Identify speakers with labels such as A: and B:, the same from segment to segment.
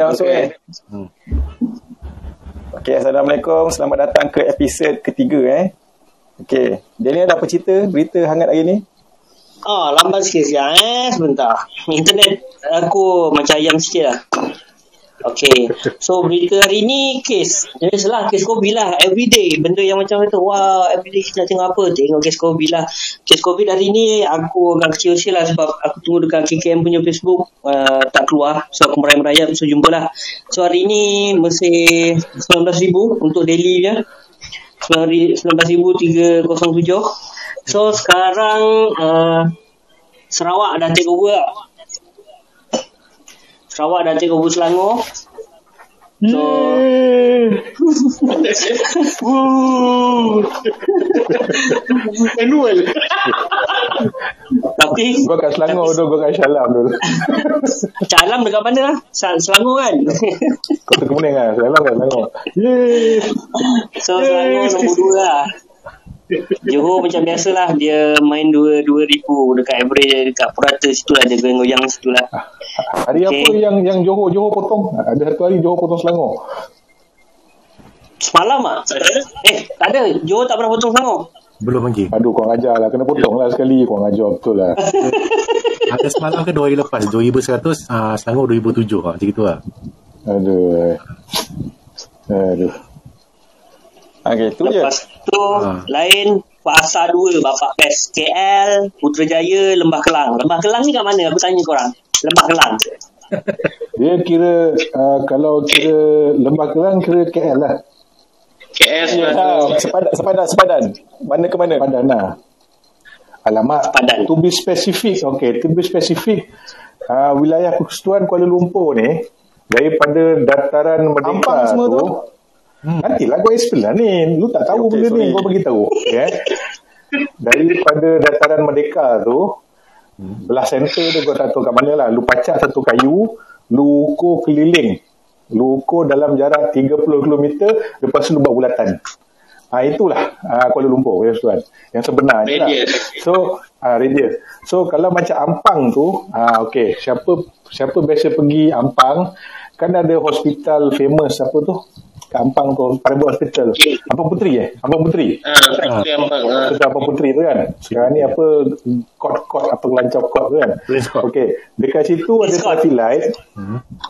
A: dah masuk
B: Okay.
A: eh. Okey, Assalamualaikum. Selamat datang ke episod ketiga eh. Okey, Daniel ada apa cerita berita hangat hari ni?
B: Ah, lambat sikit siang eh. Sebentar. Internet aku macam ayam sikit lah. Okay. So, berita hari ni kes. Biasalah, kes COVID lah. Everyday. Benda yang macam itu. Wah, everyday kita nak tengok apa. Tengok kes COVID lah. Kes COVID hari ni aku agak kecil-kecil lah sebab aku tunggu dekat KKM punya Facebook. Uh, tak keluar. So, aku merayap-merayap. So, jumpa lah. So, hari ni masih 19,000 untuk daily je. 19,307. So, sekarang uh, Sarawak dah take over. Sarawak take over Selangor. So,
C: Manual.
B: tapi
A: Gua kat Selangor dulu, gua kat Shalam dulu.
B: Calam dekat mana lah? Sel- Selangor kan?
A: Kota Kemuning lah, Shalam kat Selangor.
B: So, Selangor nombor dua lah. Johor macam biasalah dia main dua dua ribu dekat average dekat purata situ lah dia goyang-goyang situ lah.
A: Hari apa
B: Okey.
A: yang yang Johor Johor potong? Ada satu hari Johor potong Selangor.
B: Semalam ah? Eh, tak ada. Johor tak pernah potong Selangor.
D: Belum lagi.
A: Aduh, kau ajar lah. Kena potong lah sekali. Kau ajar betul lah.
D: Ada semalam ke dua hari lepas 2100 uh, Selangor 2007 ha, macam itu lah.
A: Aduh. Aduh. Okey, tu je.
B: Lepas tu
D: Ha.
B: lain Pasar 2 Bapak Pes KL Putrajaya Lembah Kelang Lembah Kelang ni kat mana aku tanya korang Lembah Kelang
A: Dia kira, uh, kalau kira Lembah Kelang, kira KL lah.
C: KS
A: Ah, sepadan, sepadan, sepadan. Mana ke mana? Sepadan lah. Alamak,
B: Sepadan.
A: to be specific, okay, to be specific, uh, wilayah Persekutuan Kuala Lumpur ni, daripada dataran Merdeka
C: Ampang semua
A: tu,
C: tu?
A: Hmm. Nantilah kau explain lah ni. Lu tak tahu
C: Okay,
A: benda
C: sorry.
A: ni, kau bagi tahu. Okay. Daripada dataran Merdeka tu, belah center tu kau tak tahu kat mana lah. Lu pacak satu kayu, lu ukur keliling. Lu ukur dalam jarak 30 km, lepas tu lu buat bulatan. Ah itulah ah, Kuala Lumpur ya tuan. Yang sebenarnya lah. So ah radius. So kalau macam Ampang tu ah okey, siapa siapa biasa pergi Ampang kan ada hospital famous apa tu? Kat Ampang tu private hospital. Ampang Puteri eh? Ampang Puteri.
C: Ah, Ampang. Ah.
A: Hospital Ampang Puteri tu kan. Sekarang ni apa court-court apa lancar court tu kan.
D: Prince Court.
A: Okey, dekat situ ada
B: Prince
A: traffic light.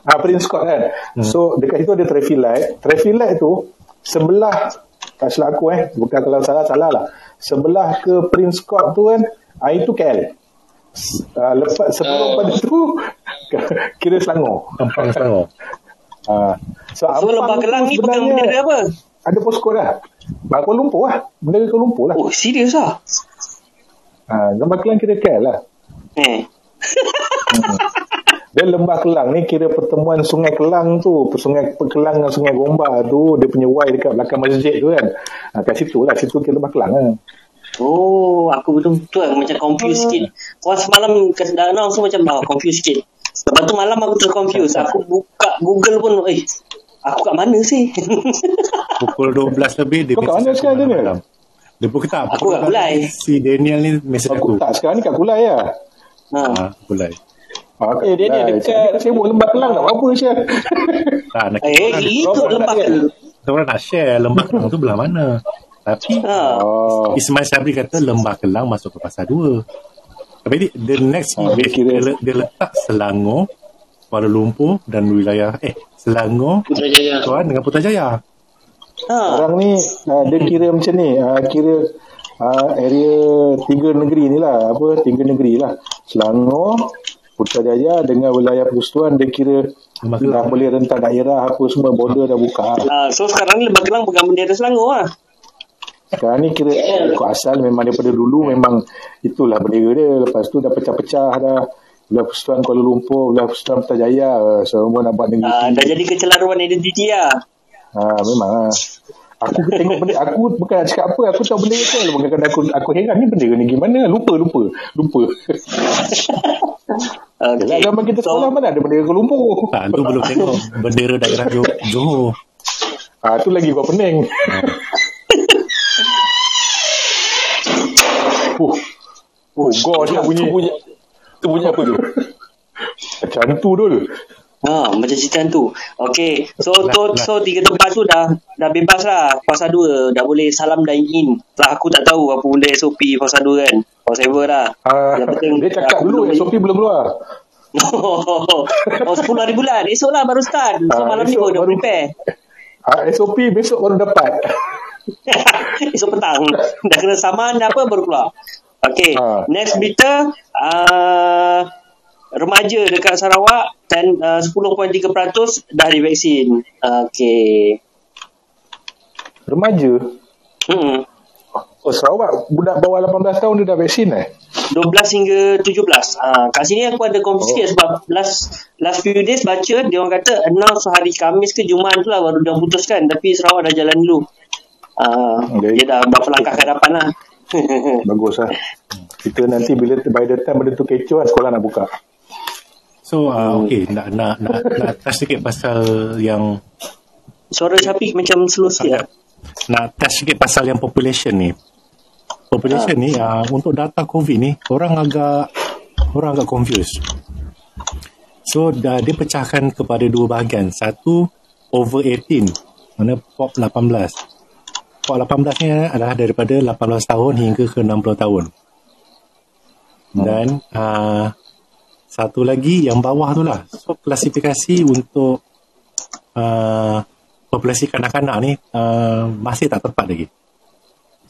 A: Ah Prince Court kan. So dekat situ ada traffic light. Traffic light tu sebelah tak silap aku eh, bukan kalau salah salah lah. Sebelah ke Prince Court tu kan, ah itu KL. Uh, lepas sebelum
C: Oh.
A: pada tu kira Selangor.
D: Ampang Selangor.
A: Ah. so,
B: So Lembah Kelang ni pegang bendera apa?
A: Ada poskod lah. Bah, Kuala Lumpur lah. Bendera Kuala Lumpur lah.
B: Oh serius lah
A: Ah, Lembah Kelang kira KL lah.
B: Eh
A: Dan Lembah Kelang ni kira pertemuan Sungai Kelang tu. Sungai Kelang dengan Sungai Gombak tu. Dia punya Y dekat belakang masjid tu kan. Ah, kat situ lah. Situ kira Lembah Kelang lah.
B: Oh, aku betul-betul macam confused sikit. Kau semalam kat Danau tu macam ah, confused sikit. Lepas tu malam aku terconfused. Aku buka Google pun, eh, aku kat mana sih?
D: Pukul 12 lebih dia
A: Kau kat mana sekarang, Daniel?
D: Dia pukul tak.
B: Aku kat Kulai.
D: Si Daniel ni mesej
A: Aku
D: aku.
A: tak sekarang ni kat Kulai lah.
B: ha.
D: Ha, Kulai.
A: Ah,
C: Eh, dia ni
A: Kulai.
C: dekat-
A: sibuk Lembah Kelang tak apa Syah.
D: Tak, nak
B: Eh, itu lembah
A: nak
B: Kelang.
D: kita orang nak share Lembah Kelang tu belah mana. Tapi
B: Ha.
A: Oh.
D: Ismail Sabri kata Lembah Kelang masuk ke pasar 2. Tapi dia, the next
A: Ah, dia
D: dia,
A: kira-
D: dia, dia letak Selangor, Kuala Lumpur dan wilayah eh Selangor,
C: Putrajaya.
D: Tuan dengan Putrajaya.
B: Ha.
A: Orang ni uh, dia kira macam ni, uh, kira uh, area tiga negeri ni lah, apa tiga negeri lah. Selangor, Putrajaya dengan wilayah persekutuan dia kira
D: Lembah
A: dah boleh rentak daerah apa semua border dah buka.
B: Ah, so sekarang ni Lembah Kelang pegang bendera Selangor lah.
A: Sekarang ni kira ikut asal memang daripada dulu memang itulah bendera dia. Lepas tu dah pecah-pecah dah. Wilayah persekutuan Kuala Lumpur, wilayah persekutuan Putrajaya, uh, semua nak buat negeri.
B: Ah, dah jadi kecelaruan identiti lah.
A: Ha, memang lah. Aku tengok benda aku bukan nak cakap apa aku tahu benda tu kadang aku aku heran ni benda ni gimana lupa lupa lupa
B: Okay.
A: Yalah, zaman kita sekolah mana ada bendera Kuala Lumpur
D: Tak, tu belum tengok bendera daerah Johor. Johor.
A: ha, tu lagi kau pening uh, uh, gol dia bunyi
C: Tu bunyi, tu bunyi apa tu?
A: macam tu dul
B: Ha, macam cerita tu. Okay. So,
D: Lah,
B: tu,
D: lah.
B: so tiga tempat tu dah dah bebas lah. Fasa 2. Dah boleh salam dine in. Lah aku tak tahu apa benda SOP fasa 2 kan. Whatever lah.
A: Ah,
B: Yang penting
A: dia cakap dulu SOP belum keluar.
B: oh, 10 hari bulan. Esok lah baru start. So,
A: Ah,
B: malam ni baru dah
A: baru-
B: prepare.
A: Ah, SOP besok baru dapat.
B: Esok petang. Dah kena saman dah apa baru keluar. Okay.
A: Ha.
B: Next berita. Uh, remaja dekat Sarawak dan uh, 10.3% dah divaksin. Okay.
A: Remaja.
B: Hmm.
A: Oh, Sarawak budak bawah 18 tahun dia dah vaksin eh?
B: 12 hingga 17. Ah, kat sini aku ada confuse sikit
A: Oh.
B: sebab last last few days baca dia orang kata announce hari Khamis ke Jumaat tu lah baru dia putuskan tapi Sarawak dah jalan dulu. Ah,
A: Okay.
B: dia dah berapa langkah ke hadapan lah.
A: Bagus lah. Kita nanti bila by the time benda tu kecoh lah, sekolah nak buka.
D: So uh, okay nak nak nak nak touch sikit pasal yang
B: Suara sapi macam slow sikit lah.
D: nak touch sikit pasal yang population ni. Population ni uh, untuk data COVID ni orang agak orang agak confused. So dah dia pecahkan kepada dua bahagian. Satu over 18 mana pop 18. Pop 18 ni adalah daripada 18 tahun hingga ke 60 tahun. Dan uh, satu lagi yang bawah tu lah. So klasifikasi untuk uh, populasi kanak-kanak ni uh, masih tak tepat lagi.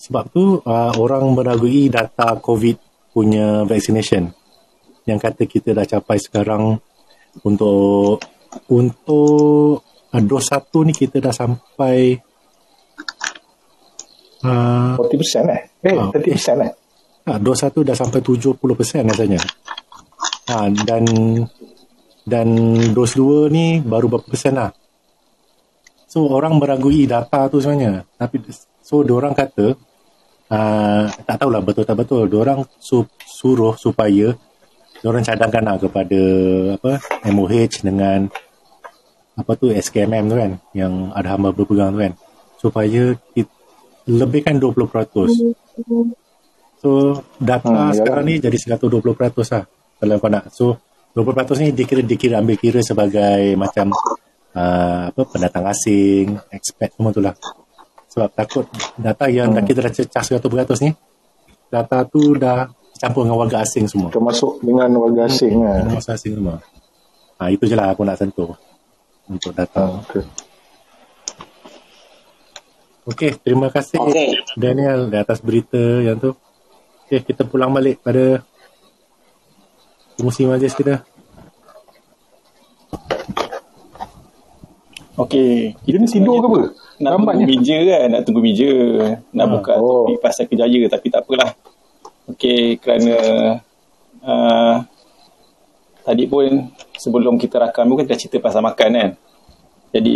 D: Sebab tu uh, orang meragui data COVID punya vaccination yang kata kita dah capai sekarang untuk untuk uh, dos satu ni kita dah sampai uh,
A: 40% eh? Eh,
D: Ah,
A: 30% eh?
D: Ah, dos satu dah sampai 70% rasanya. Ha, dan dan dos dua ni baru berapa persen lah. So orang meragui data tu sebenarnya. Tapi so orang kata uh, tak tahulah betul tak betul. Orang su, suruh supaya orang cadangkan lah kepada apa MOH dengan apa tu SKMM tu kan yang ada hamba berpegang tu kan supaya kita, lebihkan 20%. So data
A: Hmm,
D: hmm, sekarang ni jadi 120% lah kalau kau nak. So 20% ni dikira dikira ambil kira sebagai macam uh, apa pendatang asing, expat semua tu lah. Sebab takut data yang hmm. kita dah cecah 100% ni data tu dah campur dengan warga asing semua.
A: Termasuk dengan warga asing lah.
D: Warga asing semua. Ha, itu je lah aku nak sentuh untuk data.
A: Ah, okay.
D: Okey, terima kasih
B: Okey.
D: Daniel di atas berita yang tu. Okey, kita pulang balik pada fungsi majlis kita.
E: Okey.
A: Kita ni tidur ke apa?
E: Nak
A: Lambatnya.
E: tunggu meja kan, nak tunggu meja. Nak
D: Ha.
E: buka
A: Oh.
E: topik pasal kejaya tapi tak apalah. Okey, kerana uh, tadi pun sebelum kita rakam pun kita dah cerita pasal makan kan. Jadi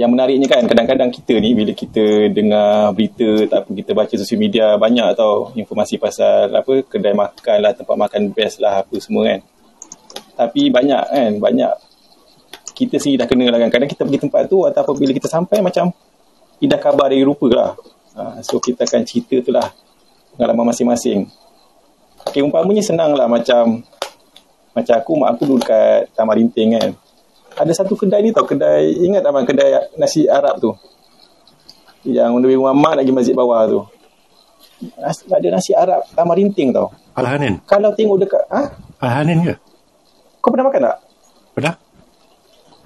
E: yang menariknya kan kadang-kadang kita ni bila kita dengar berita apa kita baca sosial media banyak tau informasi pasal apa kedai makan lah tempat makan best lah apa semua kan. Tapi banyak kan banyak kita sendiri dah kena lah kan. Kadang kita pergi tempat tu atau apabila kita sampai macam indah khabar dari rupa lah. Ha, so kita akan cerita tu lah pengalaman masing-masing. Okay, umpamanya senang lah macam macam aku mak aku dulu dekat Taman Rinting kan ada satu kedai ni tau kedai ingat abang kedai nasi Arab tu yang rumah mak lagi masjid bawah tu ada nasi Arab Taman Rinting tau
D: Al-Hanin.
E: kalau tengok dekat ha?
D: Al-Hanin ke?
E: kau pernah makan tak?
D: Pernah?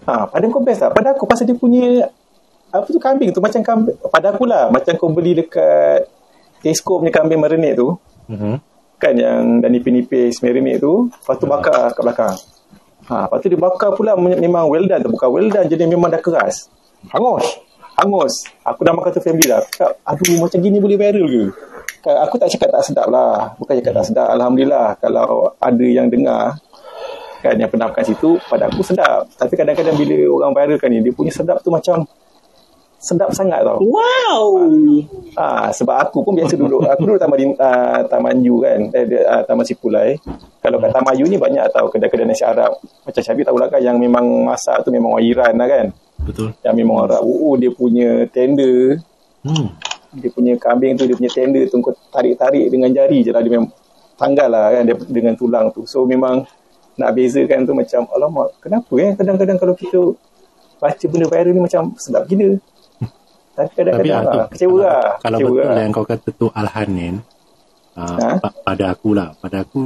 E: Ha, pada kau best tak? Pada aku pasal dia punya apa tu kambing tu macam kambing pada aku lah macam kau beli dekat Tesco punya kambing marinate tu
D: Uh-huh.
E: kan yang dah nipis-nipis marinate tu lepas tu bakar kat belakang ha, lepas tu dia bakar pula me- memang well done. Bukan well done jadi memang dah keras.
A: Hangus.
E: hangus. Aku dah makan tu family dah. Cakap aduh macam gini boleh viral ke? Kan, aku tak cakap tak sedap lah. Bukan cakap tak sedap Alhamdulillah. Kalau ada yang dengar kan yang pernah makan situ pada aku sedap. Tapi kadang-kadang bila orang viralkan ni dia punya sedap tu macam sedap sangat tau
B: Wow.
E: Ah, sebab aku pun biasa duduk. Aku duduk Taman ah, Taman Yu kan. Eh, dia, ah, Taman Sipulai. Kalau kat Taman Yu ni banyak tau kedai-kedai nasi Arab. Macam Syafiq tahu lah kan yang memang masak tu memang orang Iran lah kan.
D: Betul.
E: Yang memang orang UU dia punya tender.
D: Hmm.
E: Dia punya kambing tu dia punya tender tu kau tarik-tarik dengan jari je lah. Dia memang tanggal lah kan dia, dengan tulang tu. So memang nak bezakan tu macam alamak kenapa eh kadang-kadang kalau kita baca benda viral ni macam sedap gila tapi
D: Tapi
E: kadang-kadang
D: ah, tu,
E: ah, kecewa
D: kalau,
E: lah
D: kalau
E: kecewa
D: betul
E: lah.
D: yang kau kata tu Al-Hanin, uh,
E: Ha?
D: pa- pada aku lah, pada aku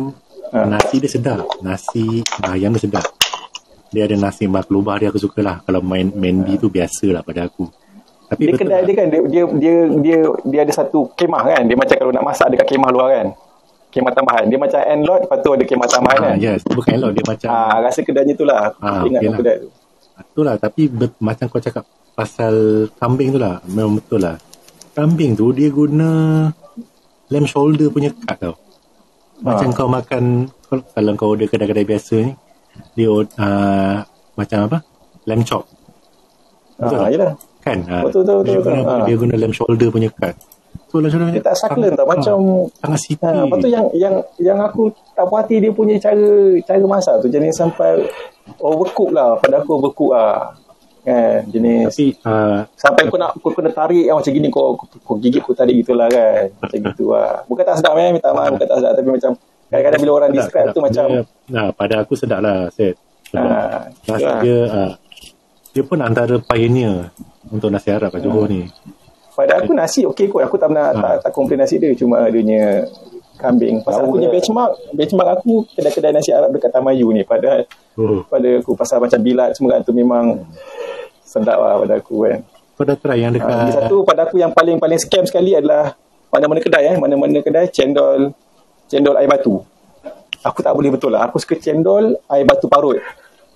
E: Ha.
D: nasi dia sedap. Nasi ayam dia sedap. Dia ada nasi maklubah dia aku suka lah. Kalau main Mendy tu biasa lah pada aku. Tapi
E: dia kedai
D: lah.
E: dia kan dia, dia dia dia dia ada satu kemah kan dia macam kalau nak masak dekat kemah luar kan kemah tambahan dia macam end lot lepas tu ada kemah tambahan
D: Ah,
E: kan
D: yes, bukan elok dia macam
E: ah rasa kedainya tu lah
D: Ah,
E: ingat okay
D: lah.
E: kedai tu
D: Betul lah Tapi bet, macam kau cakap Pasal kambing tu lah. Memang betul lah. Kambing tu dia guna Lamb shoulder punya cut tau. Macam
E: Ah.
D: kau makan kalau- Kalau kau order kedai-kedai biasa ni Dia uh, Macam apa? Lamb chop. Betul
E: ah
D: tak?
E: yalah.
D: Kan? Ah,
E: Betul, betul,
D: dia,
E: betul,
D: guna,
E: betul.
D: Dia guna lamb shoulder punya cut So lamb shoulder
E: dia tak succulent tau macam
D: Sangat sipit
E: Ha, lepas tu yang yang yang aku tak puas hati dia punya cara cara masak tu jenis sampai overcook lah. Pada aku overcook lah kan jenis
D: Tapi uh,
E: sampai kau nak kau kena tarik yang macam gini kau, kau, kau gigit kau tarik gitulah kan macam gitu lah bukan tak sedap eh minta maaf bukan tak sedap tapi macam kadang-kadang bila orang
D: sedap,
E: describe
D: sedap.
E: tu macam
D: dia, nah, Pada aku sedap lah Set Sebab
E: Ah,
D: Nasi
E: itulah.
D: dia uh, Dia pun antara pioneer Untuk nasi Arab kat Johor ni
E: pada aku nasi okey kot aku tak pernah
D: Ha.
E: tak, tak komplain nasi dia cuma adanya kambing. Pasal
A: Tahu
E: aku punya
A: dia.
E: benchmark benchmark aku kedai-kedai nasi Arab dekat Tamayu ni. Padahal
D: oh.
E: pada aku pasal macam bilat semua kan tu memang sedap lah pada aku kan.
D: Kau dah try yang
E: Ha,
D: dekat
E: lagi satu pada aku yang paling paling scam sekali adalah mana-mana kedai eh. Mana-mana kedai cendol cendol air batu. Aku tak boleh betul lah. Aku suka cendol air batu parut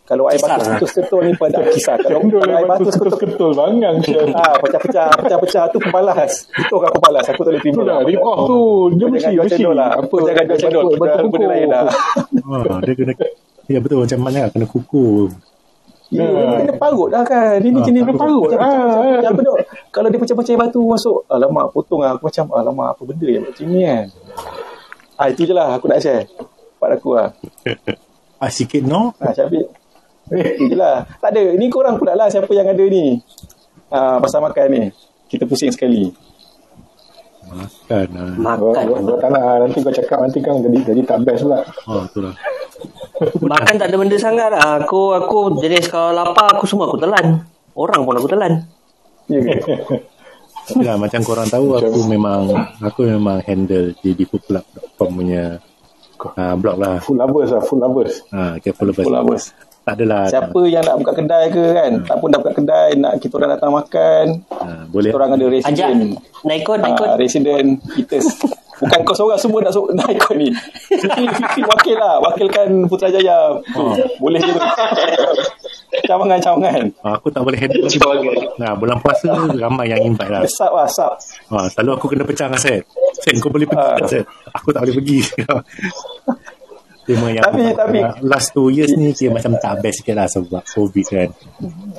E: kalau air batu
B: Kisar.
E: seketul-seketul ni pada kisah kalau, kalau air batu seketul
A: ketul bangang
E: ah pecah-pecah pecah-pecah tu pemalas itu aku pemalas aku tak boleh terima
A: Itulah, rip off tu. Dia mesti, mesti.
E: lah
A: Apa,
E: Kau jangan jual
A: batu-
E: cendol
A: batu
E: benda, lain lah
D: oh, Dia kena Ya betul macam mana lah Kena kukur
E: Ya, yeah. kena parut lah kan. Dia ni
D: Ah,
E: jenis
D: kena
A: parut. Ah, ah.
E: macam apa dok? Kalau dia pecah-pecah batu masuk, alamak potong lah. Aku macam, alamak apa benda yang macam ni kan. Ah, itu je lah aku nak share. Pada aku lah.
D: ah, Sikit no
E: Ha, Syabit. Itu je lah. Tak ada. Ni korang pula lah siapa yang ada ni. Ah, pasal makan ni. Kita pusing sekali.
D: Makan lah
A: Gua,
B: Makan.
A: gua, gua tak nak nanti kau cakap nanti kan jadi jadi tak best pula.
D: Oh tu lah
B: Makan tak ada benda sangat lah. Aku aku jenis kalau lapar aku semua aku telan. Orang pun aku telan.
E: Ya ke?
D: Ya, macam korang tahu aku memang aku memang handle JD Food Club.com punya uh, blog lah.
A: Food lovers lah, food lovers.
D: Ha, careful lovers.
E: Full hours.
D: Tak adalah.
E: Siapa yang nak buka kedai ke kan? Tak pun dah buka kedai. Nak kita orang datang makan.
D: Ha, boleh.
E: Kita orang ada
B: Ajak.
E: resident.
B: Nak ikut, nak ikut.
E: Ah, resident kita bukan kau seorang semua nak, so- nak ikut ni Fifi, wakil lah wakilkan Putrajaya oh. boleh je tu cawangan cawangan
D: Ha, aku tak boleh handle lagi. Nah, bulan puasa ramai yang invite lah.
E: sub lah sub
D: Ha, selalu aku kena pecah dengan Set. Set, kau boleh pergi
E: Ah.
D: tak, Set? Aku tak boleh pergi. Cuma yang
E: Tapi- tapi-
D: last two years ni kira macam tak best sikit lah sebab COVID kan.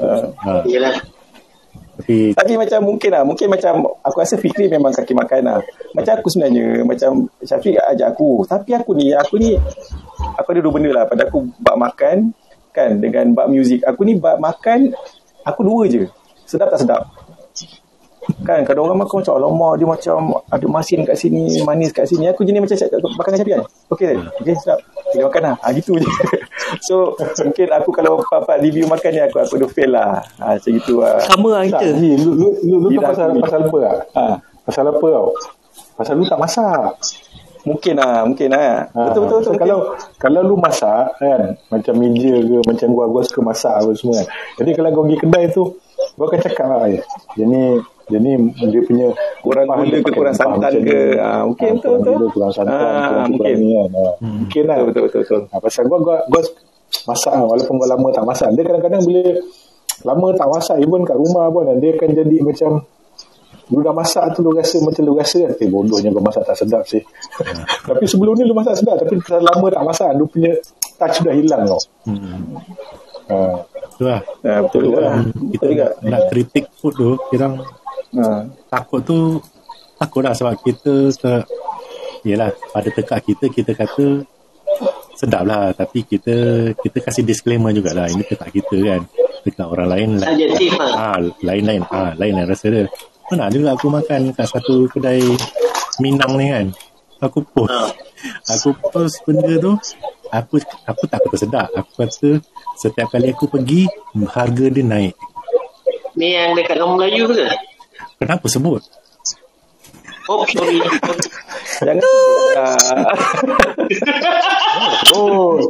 D: Ha,
B: Yelah.
D: tapi
E: tapi macam mungkin lah mungkin macam aku rasa Fikri memang kaki makan lah. Macam aku sebenarnya macam Syafiq ajak aku. Tapi aku ni aku ni aku ada dua benda lah. Pada aku bab makan kan dengan bab muzik aku ni bab makan aku dua je. Sedap tak sedap kan kalau orang makan macam alamak dia macam ada masin kat sini manis kat sini aku jenis macam cakap, makan dengan Syafiq kan okey okey sedap kita makan lah ha, gitu je so mungkin aku kalau part-part review makan ni aku aku ada fail lah ha, macam gitu lah
B: Sama lah
A: Tak,
B: kita.
A: Ji, lu, lu, lu, lu tahu pasal,
E: ni.
A: pasal apa tak?
E: ha,
A: Pasal apa tau? Pasal lu tak masak.
E: mungkin lah mungkin lah
A: Ha,
E: betul betul betul
A: kalau kalau lu masak kan macam meja ke macam gua gua suka masak apa semua kan. Jadi kalau kau pergi kedai tu gua akan cakap lah ya. Dia ni dia ni dia punya
E: Kurang gula ke, kurang santan ke. Ah, mungkin
A: Ah,
E: betul,
A: kurang
E: betul.
A: kurang santan
E: Ah,
A: kurang,
E: mungkin.
A: kurang ni kan. Ha. Mungkin lah.
E: betul betul betul
A: Ha, pasal gua, gua, gua masak lah, walaupun gua lama tak masak. Dia kadang-kadang bila lama tak masak, even kat rumah pun dia akan jadi macam lu dah masak tu lu rasa macam lu rasa kan eh bodohnya gua masak tak sedap sih tapi sebelum ni lu masak sedap tapi pasal lama tak masak lu punya touch dah hilang tau
D: hmm,
A: ha.
D: tu lah.
E: ha, betul juga
D: Kita
E: betul juga
D: nak, nak kritik food tu, kita
E: ha.
D: takut tu takut lah sebab kita yelah pada tekak kita kita kata sedap lah tapi kita kita kasih disclaimer jugalah ini tekak kita kan tekak orang lain lah
B: Subjektif lah.
D: ah lain-lain ah lain lain rasa dia pernah juga aku makan kat satu kedai Minang ni kan aku post
B: Ah.
D: aku post benda tu aku aku tak kata sedap. Aku kata setiap kali aku pergi harga dia naik.
C: Ni yang dekat orang Melayu ke?
D: Kenapa sebut?
C: Oh, sorry.
E: Jangan sebut lah.
C: Oh.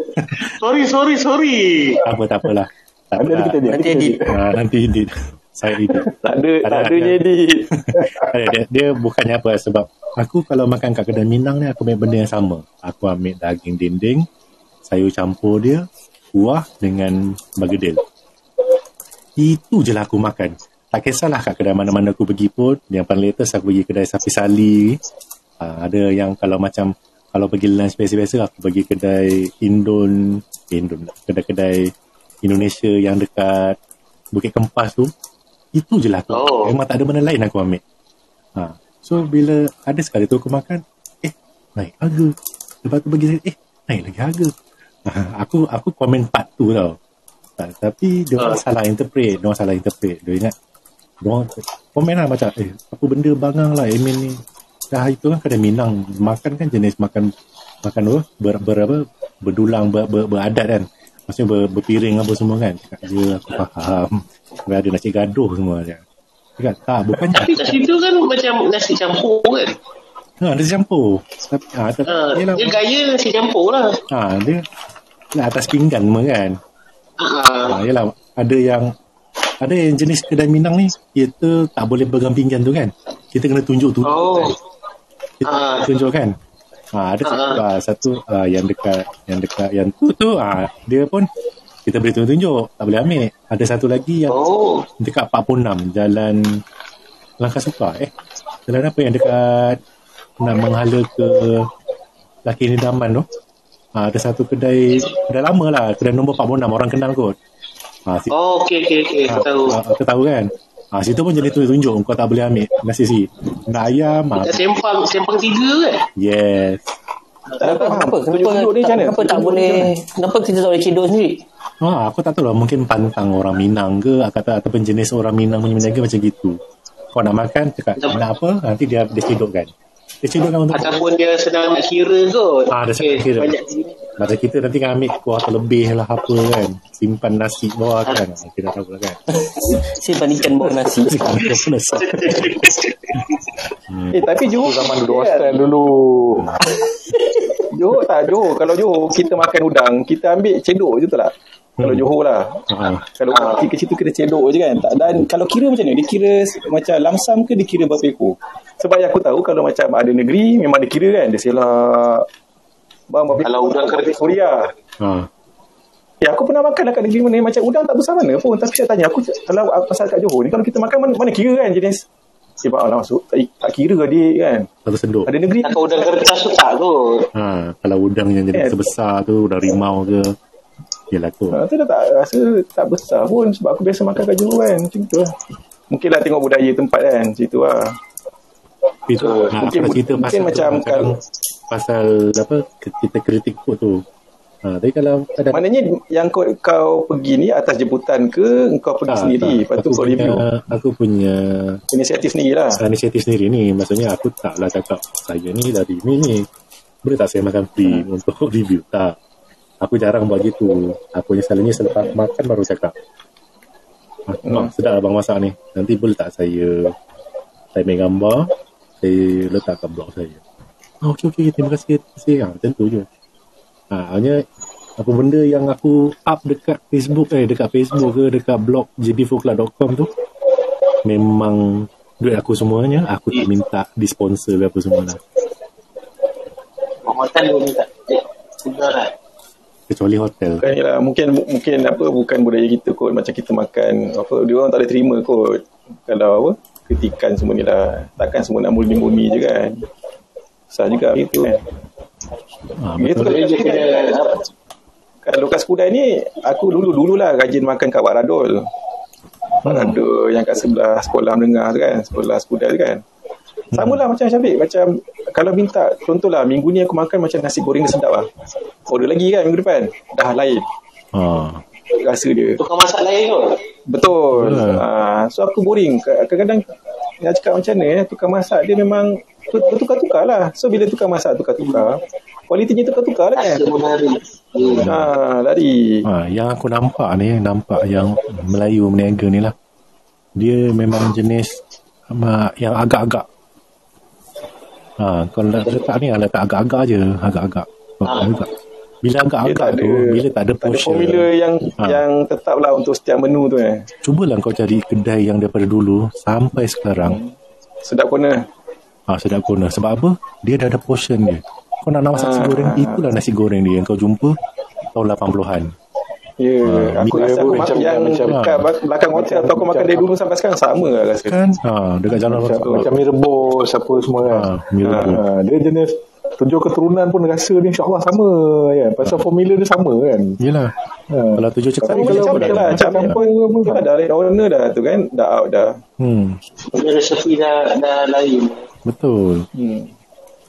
C: Sorry, sorry, sorry.
D: Tak apa, tak apalah. Tak
A: Nanti
D: apalah.
A: kita edit.
B: Nanti edit.
A: edit.
D: Ah, nanti edit. Saya edit.
E: tak ada, tak
D: Ada,
E: ada.
D: Ada, dia, dia bukannya apa sebab aku kalau makan kat kedai Minang ni aku ambil benda yang sama. Aku ambil daging dinding, sayur campur dia, kuah dengan bergedil. Itu je lah aku makan. Tak kisahlah kat kedai mana-mana aku pergi pun. Yang paling latest aku pergi kedai sapi sali. Ha, ada yang kalau macam kalau pergi lunch biasa-biasa aku pergi kedai Indon, Indon kedai-kedai Indonesia yang dekat Bukit Kempas tu. Itu je lah aku.
C: Oh.
D: Memang tak ada benda lain aku ambil. Ha. So bila ada sekali tu aku makan, eh naik harga. Lepas tu saya, eh naik lagi harga. Ha, aku aku komen part tu tau. Tak, tapi dia orang
C: Ah.
D: salah interpret. Dia orang salah interpret. Dia ingat, dia orang komen lah macam, eh apa benda bangang lah Emin ni. Dah itu kan kedai Minang. Makan kan jenis makan makan apa? Ber, ber, apa? Berdulang, ber, ber, beradat kan. Maksudnya ber, berpiring apa semua kan. Cakap je aku faham. Sampai ada nasi gaduh semua. Cakap, Cakap, tak bukannya.
C: Tapi kat situ kan macam nasi campur kan?
D: Ha, nasi campur. Tapi, ha, tapi,
C: Ha,
D: yelah,
C: dia gaya nasi campur lah.
D: ha, dia dia atas pinggan semua kan.
C: Ha.
D: Ha, yelah, ada yang ada yang jenis kedai Minang ni kita tak boleh pegang pinggan tu kan. Kita kena tunjuk-tunjuk.
C: Oh.
D: Kan? Kita
C: Ah.
D: tunjuk kan. Ha, ada satu,
C: Ah.
D: ah, satu ah, yang dekat yang dekat yang tu tu ah, dia pun kita boleh tunjuk-tunjuk, tak boleh ambil. Ada satu lagi yang
C: Oh.
D: dekat 46 jalan Langkah Suka eh. Jalan apa yang dekat nak menghala ke Laki Nidaman tu. Ha, ada satu kedai dah lama lah kedai nombor 46 orang kenal kot. Ha, si,
C: Oh, okey, okey, okey. Aku tahu.
D: Ha, aku tahu kan. Ha, situ pun jadi tunjuk-tunjuk kau tak boleh ambil nasi si. Nak ayam. Ha,
C: Sempang, Sempang tiga kan?
D: yes.
E: Tak faham.
B: Kenapa? Kenapa,
E: ni macam mana?
B: kenapa tak boleh? Kenapa kita tak boleh cedok sendiri
D: Ha, aku tak tahu lah mungkin pantang orang Minang ke kata ataupun jenis orang Minang punya meniaga macam gitu. Kau nak makan cakap nak apa nanti dia dia cedokkan. Dia cedokkan untuk
C: Ataupun dia sedang nak kira kot.
D: Ah, dia
C: Okey,
D: sedang kira.
C: Banyak
D: Macam kita nanti kan ambil kuah terlebih lah apa kan. Simpan nasi bawah kan. Kita tahu lah kan.
B: Simpan ikan bawah nasi
D: Plus.
E: Eh, tapi Johor
A: Zaman dulu
E: kan?
A: hostel dulu.
E: Johor tak Johor. Kalau Johor kita makan udang, kita ambil cedok je tu lah. Kalau
D: Hmm.
E: Johor lah.
D: Ha.
E: Kalau uh. kecil tu kena cedok je kan. Tak, dan kalau kira macam ni, dia kira macam lamsam ke dia kira berapa ekor? Sebab yang aku tahu kalau macam ada negeri memang dia kira kan. Dia selak Bang, berapa
C: Kalau udang kena-
E: Suria.
D: Ha.
E: Ya, aku pernah makan dekat negeri mana macam udang tak besar mana pun. Tapi saya tanya, aku kalau pasal kat Johor ni, kalau kita makan mana, mana kira kan jenis. Sebab Allah masuk, tak, tak kira ke dia kan.
D: Satu senduk.
E: Ada negeri
C: Tak udang kertas tu tak kot.
D: Ha. Kalau udang yang jadi
E: Eh.
D: sebesar tu, udang rimau ke. Yelah tu.
E: Ha, tu dah tak rasa tak besar pun sebab aku biasa makan kat Johor kan. Macam tu lah. Mungkin lah tengok budaya tempat kan. Macam tu lah.
D: Itu
E: Uh,
D: ha,
E: mungkin- mungkin
D: pasal
E: macam
D: tu, kadang pasal apa kita kritik food tu. Ha, tapi kalau ada
E: Maknanya yang kau, kau pergi ni atas jemputan ke kau pergi sendiri? lepas tu
D: aku
E: kau
D: punya,
E: review.
D: aku punya
E: inisiatif sendiri lah
D: inisiatif sendiri ni. Maksudnya aku taklah cakap saya ni dari ni ni. Boleh tak saya makan free
E: Hmm.
D: untuk review? Tak. Aku jarang buat gitu. Aku punya selalunya selepas makan baru cakap. Ah,
E: Hmm.
D: mak sedap abang masak ni. Nanti boleh tak saya saya ambil gambar saya letak kat blog saya oh, okey okey terima kasih. Terima kasih. Ha, macam tu je. Ha, hanya apa benda yang aku up dekat Facebook eh dekat Facebook ke dekat blog jb4club.com tu memang duit aku semuanya aku tak minta disponsor ke apa semua lah
C: Makan dulu minta. Eh, lah.
D: kecuali hotel.
E: Bukan lah. Mungkin mungkin apa bukan budaya kita kot. Macam kita makan apa dia orang tak boleh terima kot. Kalau apa kritikan semua ni lah. Takkan semua nak murni-murni je kan susah juga gitu kan
D: ha,
E: Itu
D: betul
E: kalau
C: Dia je kena
E: kalau kat Skudai ni aku dulu dululah rajin makan kat Wak Radul. Wak Radul yang kat sebelah sekolah menengah tu kan, sekolah Skudai tu kan. Sama lah macam Syafiq Macam Kalau minta Contohlah minggu ni aku makan Macam nasi goreng dia sedap lah Order lagi kan minggu depan Dah lain
D: ha.
E: Rasa dia
C: tukar masak lain kot.
E: Betul
D: Hmm.
E: ha, So aku boring Kadang-kadang Nak cakap macam mana eh, Tukar masak dia memang tu- Bertukar-tukar lah So bila tukar masak Tukar-tukar kualitinya tukar-tukar lah kan.
C: Hmm.
E: Ha, lari.
D: Ha, yang aku nampak ni, nampak yang Melayu meniaga ni lah. Dia memang jenis yang agak-agak. Ha, kalau letak ni, letak agak-agak je. Agak-agak. Agak-agak. Bila agak-agak
E: tak ada,
D: tu, bila tak ada
E: tak ada
D: portion.
E: formula yang
D: Ha.
E: yang tetap lah untuk setiap menu tu eh.
D: Cubalah kau cari kedai yang daripada dulu sampai sekarang.
E: Sedap corner.
D: Ah sedap corner. Sebab apa? Dia dah ada portion dia. Kau nak nak masak nasi
E: Ah.
D: goreng, itulah nasi goreng dia yang kau jumpa tahun 80-an.
E: Ya,
D: Ha,
E: aku rasa aku
A: macam-
E: yang
A: macam-
E: dekat belakang hotel atau aku makan dari dulu sampai sekarang sama lah rasa.
D: Kan? Ha, dekat jalan
A: Macam, macam mie rebus apa semua kan.
D: Ha, mie rebus.
A: Ha, dia jenis tujuh keturunan pun rasa dia insyaAllah sama kan. Pasal formula dia sama kan.
D: Yelah.
A: Ha.
D: Kalau tujuh ni
E: kalau
D: kalau
E: camik lah, camik pun dah dah red owner dah tu kan, dah out dah.
D: Hmm,
C: resepi dah, dah lain.
D: betul.
E: Hmm.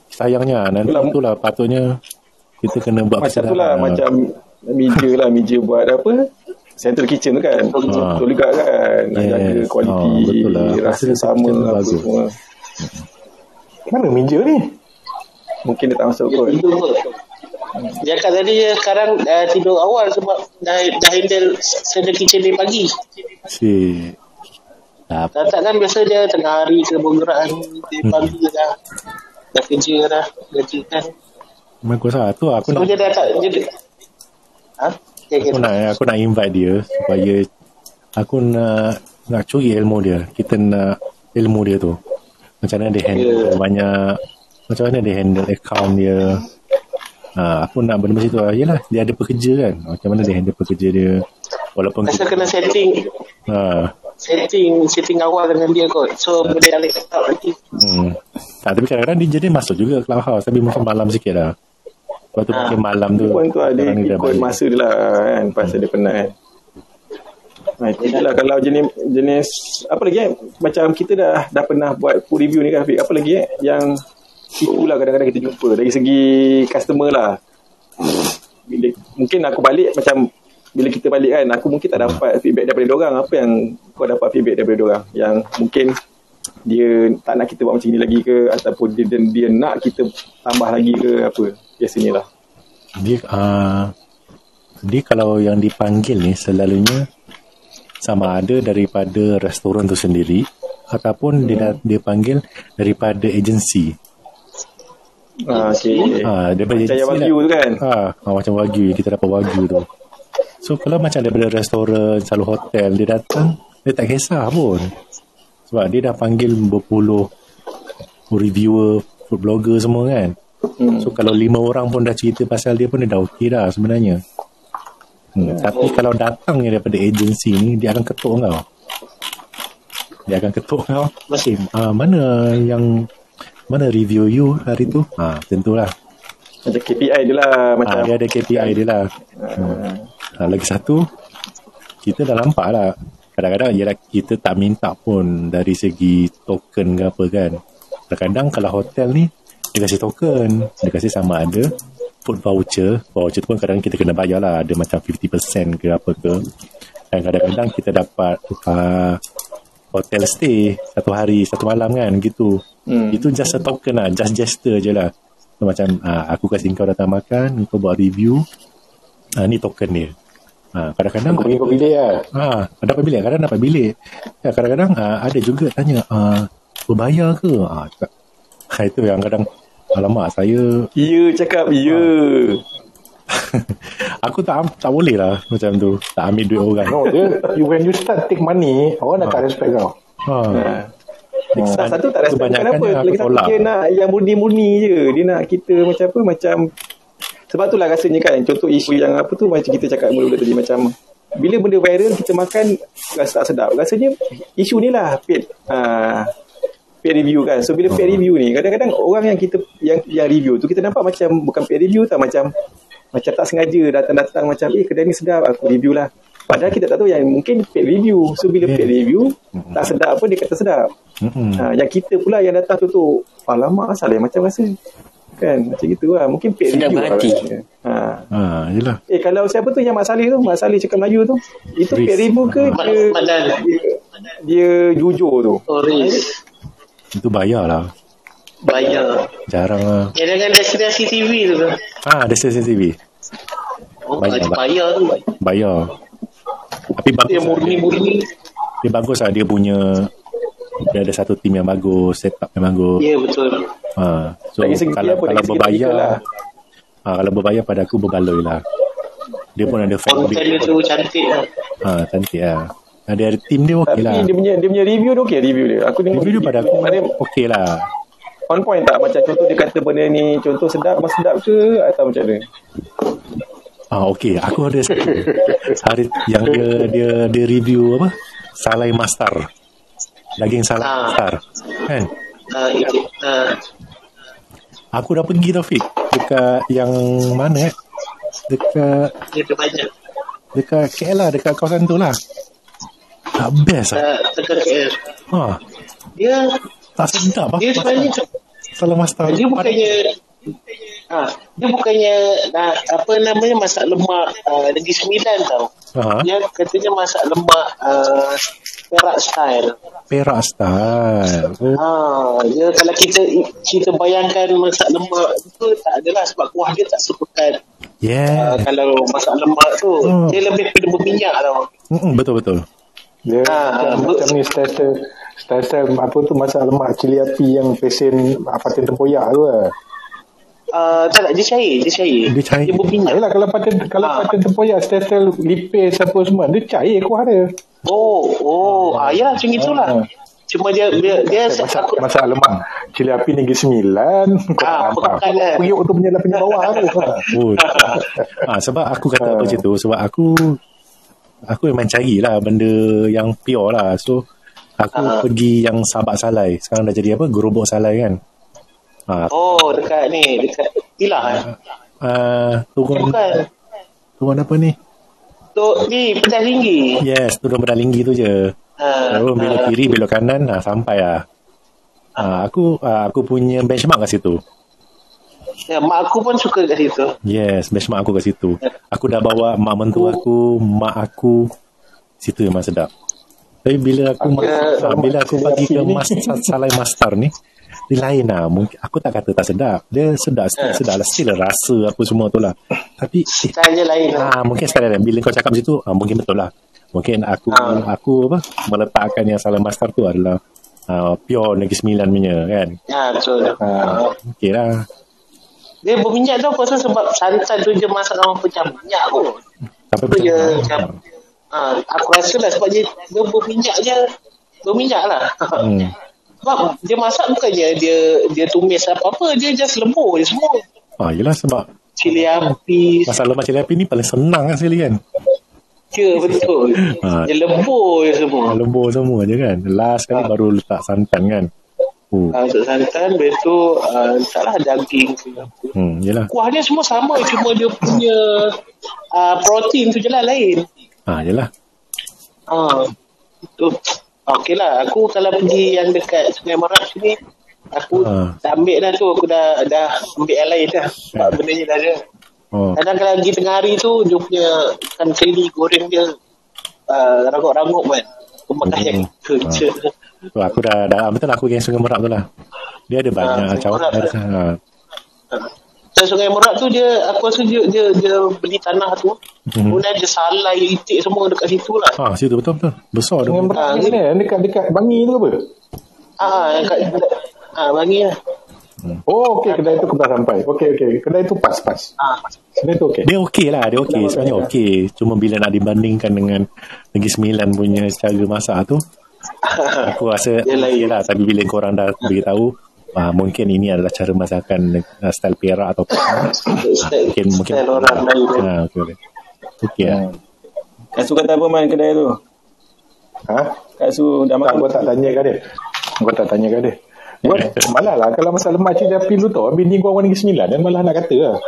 D: Sayangnya nanti
E: Itulah.
D: itulah patutnya kita kena buat
E: Macam tu lah, macam meja lah, meja buat apa, central kitchen tu kan.
D: Ha.
E: Betul juga kan,
D: Yes.
E: jaga kualiti,
D: Ha, betul lah.
E: rasa sama apa
D: bagus.
E: semua.
A: Mana meja ni?
E: Mungkin dia tak masuk
C: Dia
E: kot.
C: tidur kot. Dia kat tadi dia sekarang dah tidur awal sebab dah, dah handle central kitchen dia pagi.
D: Si. Tak
C: Tak kan biasa dia tengah hari ke bergerak dia
D: Hmm.
C: pagi dah dah kerja dah kerja kan.
D: Bagus lah. Tu aku
C: So
D: nak
C: dia dah tak dia Ha? Okay, okay.
D: aku nak aku nak invite dia supaya aku nak nak curi ilmu dia. Kita nak ilmu dia tu. Macam mana dia handle
C: Yeah.
D: banyak macam mana dia handle account dia. Ha, aku nak benda macam tu lah. Yelah, dia ada pekerja kan. Macam mana dia handle pekerja dia. Walaupun
C: Rasa kena setting
D: ha,
C: setting setting awal dengan dia kot. So boleh balik tetap nanti.
D: hmm. tak, tapi kadang-kadang dia jadi masuk juga clubhouse. Tapi mungkin malam sikit lah. Lepas tu
C: Ha.
D: mungkin malam tu.
E: Pun tu ada ikut
D: balik.
E: masa dia lah kan, pasal dia penat kan. Ha, itulah kalau jenis jenis apa lagi eh macam kita dah dah pernah buat food review ni kan Afiq apa lagi eh yang itulah kadang-kadang kita jumpa. Dari segi customer lah. Bila mungkin aku balik macam bila kita balik kan aku mungkin tak dapat feedback daripada orang apa yang kau dapat feedback daripada orang yang mungkin dia tak nak kita buat macam ni lagi ke? Ataupun dia, dia, dia nak kita tambah lagi ke? Apa? Biasanya lah.
D: Dia uh, dia kalau yang dipanggil ni selalunya sama ada daripada restoran tu sendiri ataupun dia dah- dia panggil daripada agensi.
E: Ah, okay.
D: Ha, daripada
E: Macam yang wagyu tu kan?
D: Ha, ha, macam wagyu kita dapat wagyu tu. So kalau macam daripada restoran, selalu hotel dia datang, dia tak kisah pun. Sebab dia dah panggil berpuluh reviewer, food blogger semua kan.
E: Hmm.
D: So kalau lima orang pun dah cerita pasal dia pun dia dah okey dah sebenarnya. Hmm. Tapi kalau datangnya daripada agensi ni dia akan ketuk kau. Dia akan ketuk kau. Okay, uh, mana yang mana review you hari tu? Ha, tentulah.
E: Macam KPI dia lah
D: Ha,
E: macam
D: dia ada KPI dia lah. Hmm. Ha, lagi satu kita dah nampak lah kadang-kadang ialah kita tak minta pun dari segi token ke apa kan kadang-kadang kalau hotel ni dia kasih token dia kasih sama ada food voucher voucher tu pun kadang kita kena bayar lah ada macam 50% ke apa ke dan kadang-kadang kita dapat uh, hotel stay satu hari satu malam kan gitu
E: Hmm.
D: itu just a token lah just gesture je lah so, macam uh, aku kasih kau datang makan kau buat review uh, ni token dia uh, kadang-kadang
A: Aku pergi kau bilik lah.
D: Ah, dapat bilik. Kadang dapat bilik. Ya, kadang-kadang ah, ada juga tanya, ah, berbayar ke? Ah, cakap, ah, itu yang kadang, alamak, saya,
E: Ya cakap ya
D: aku tak tak boleh lah macam tu. Tak ambil duit orang.
A: No, dia, you, when you start take money, orang dah tak respect kau.
D: Ha.
E: Salah satu tak respect Kenapa Lagi satu dia nak Yang murni-murni je Dia nak kita macam apa Macam Sebab tu lah rasanya kan Contoh isu yang apa tu Macam kita cakap mula-mula tadi Macam Bila benda viral Kita makan Rasa tak sedap Rasanya Isu ni lah Paid uh, Paid review kan So bila paid review ni Kadang-kadang orang yang kita Yang yang review tu Kita nampak macam Bukan paid review tak Macam Macam tak sengaja Datang-datang macam Eh kedai ni sedap Aku review lah Padahal kita tak tahu yang mungkin paid review. So bila paid review, tak sedap apa dia kata sedap.
D: Mm-mm.
E: Ha, yang kita pula yang datang tu tu alamak asal dia macam rasa kan macam gitu lah mungkin paid
B: Sedap
E: review lah
B: berhati.
E: ha.
D: Ha, yelah.
E: eh kalau siapa tu yang Mak Saleh tu Mak Saleh cakap Melayu tu itu
D: Riz.
E: paid review ke
C: Mat-
E: dia, dia dia jujur tu
C: Oris.
D: Itu bayar lah.
C: Banyak.
D: Jarang lah.
C: Yang dengan destinasi TV tu.
D: Ah, ada CCTV.
C: Oh,
D: banyak, Pak.
C: bayar tu.
D: Bayar. Tapi bagus
C: Dia
D: lah.
C: murni-murni.
D: Dia bagus lah. Dia punya dia ada satu tim yang bagus, setup yang bagus.
C: Ya, betul.
D: Ha, so
E: segi
D: kalau
E: apa?
D: kalau
E: segi
D: berbayar
E: lah.
D: ha, kalau berbayar pada aku berbaloi lah. Dia pun ada fan
C: Konten dia tu cantik lah.
D: Ha, cantik lah. Ada ada tim dia okey
E: Tapi
D: lah.
E: dia punya dia punya review tu okey review dia. Aku tengok
D: Review dia pada aku
E: Mana
D: okey lah.
E: On point tak macam contoh dia kata benda ni contoh sedap mas sedap ke atau macam mana?
D: Ah okey, aku ada satu. hari yang dia dia dia review apa? Salai mastar. Daging salai
C: Ah.
D: mastar. Kan?
C: Uh, itu, uh,
D: Aku dah pergi tau Fik Dekat yang mana eh Dekat
C: banyak.
D: Dekat KL lah Dekat kawasan tu lah Tak best lah
C: Uh, tekan KL.
D: ha,
C: Dia,
D: Tak sedap lah
C: dia sebenarnya
D: Salah mastar
C: dia bukannya ha, dia bukannya uh, apa namanya masak lemak uh, Negeri Sembilan tau.
D: ha,
C: Dia katanya masak lemak uh, Perak style.
D: Perak style oh,
C: Ha, dia kalau kita kita bayangkan masak lemak tu tak adalah sebab kuah dia tak sepekat
D: Yeah
C: uh, kalau masak lemak tu
D: Hmm.
C: dia lebih pada berminyak tau.
D: Mm-mm, Betul-betul
A: Dia
C: Ah,
A: macam, macam ni style-style style-style apa tu masak lemak cili api yang pesen patin tempoyak tu lah.
C: Uh, tak tak dia cair, dia cair.
D: Dia cair.
C: Dia berminyak.
A: Yalah kalau patin kalau
C: Ah.
A: patin tempoyak style-style lipis apa semua dia cair kuah dia.
C: Oh, oh, ah ya macam itulah.
A: Ah.
C: Cuma dia dia dia
A: masak,
C: aku
A: masak lemak cili api Negeri Sembilan.
C: Ah, pekat lah.
A: Tu punya punya bawah tu.
D: oh, ah, Sebab aku kata apa macam tu Sebab aku Aku memang carilah Benda yang pure lah So Aku
C: Ah.
D: pergi yang sabak salai Sekarang dah jadi apa Gerobok salai kan ah,
C: Oh, dekat ni, dekat Pilah eh.
D: ah, Turun
C: Bukan.
D: Turun apa ni
C: Tu ni pedas tinggi.
D: Yes Turun pedang linggi tu je
C: Ha.
D: Turun belok kiri Belok kanan ah, Sampai lah ah, Aku ah, Aku punya benchmark kat situ
C: Ya, mak aku pun suka kat situ.
D: Yes Benchmark aku kat situ Aku dah bawa Mak mentua aku Mak aku Situ memang sedap Tapi bila aku ah, Bila aku
A: api
D: ke mas, Salai Mastar ni Dia lain lah Mungkin, Aku tak kata tak sedap Dia sedap Still sedap lah Still rasa apa semua tu lah Tapi eh,
C: Style dia lain. lah.
D: Ah, mungkin sekali lain. Bila kau cakap macam tu, ah, mungkin betul lah. Mungkin aku
C: Ah.
D: aku apa meletakkan yang salah master tu adalah uh, pure Negeri Sembilan punya kan.
C: Ya, betul.
A: Ah.
D: Okey lah.
C: Dia berminyak tau pasal sebab santan tu je masak dalam pecah minyak tu.
D: Sampai
C: Tu je
D: macam
C: ha, aku rasa lah sebab dia, dia berminyak je berminyak lah.
D: Hmm.
C: sebab dia masak bukannya dia dia tumis apa-apa dia just lembur je semua.
D: Ah, yelah sebab
C: Cili api
D: masalah macam api ni paling senang kan sekali kan.
C: Ya betul
D: Ha.
C: Dia lembur je semua
D: Lembur semua je kan. Last kali
C: Ah.
D: baru letak santan kan. Oh.
C: ha, Untuk santan Lepas tu uh, Letaklah daging ke apa.
D: Hmm, yelah.
C: Kuah dia semua sama Cuma dia punya uh, Protein tu je lah lain
D: Ah, yelah.
C: ha. Tu Okey lah Aku kalau pergi yang dekat Sungai Merak sini Aku
D: Ah.
C: tak ambil dah tu Aku dah dah ambil yang lain dah Sebab benda ni dah ada
D: Oh.
C: Kadang kalau pergi tengah hari tu Dia punya Ikan keli goreng dia uh, Rangup-rangup kan Pemakaian
D: Hmm.
C: tu je
D: Tu aku dah, dah betul lah aku yang Sungai Merak tu lah. Dia ada banyak
C: Ah,
D: macam
C: Sungai Merak.
D: ha.
C: Dan Sungai Merak tu dia Aku rasa dia Dia, dia beli tanah tu
D: Mhm.
C: Kemudian dia salai Itik semua dekat situ lah
D: Ah, situ betul betul. Besar tu.
A: Dengan
C: Ah,
A: berat ni mana? Dekat dekat Bangi tu apa?
C: Ah, yang kat Ah, bangi lah.
A: Oh, okey kedai tu aku dah sampai. Okey okey. Kedai tu pas pas.
C: Ah.
A: Kedai tu okey.
D: Dia okey lah, dia okey. Sebenarnya okey. Cuma bila nak dibandingkan dengan Negeri Sembilan punya cara masak tu, aku rasa
C: Dia
D: lah. Tapi bila korang dah beritahu, ah, mungkin ini adalah cara masakan uh, style Perak atau
C: Style,
D: mungkin mungkin
C: style orang lain.
D: Ah, okey okey. Okey lah.
E: Kak Su kata apa main kedai tu?
A: Ha?
E: Kak Su dah
A: Tak,
E: makan.
A: gua tak tanya kat dia. Gua tak tanya kat dia. Gua malah lah kalau masa lemak cili api lu tau, bini gua orang Negeri Sembilan dan malah nak kata lah.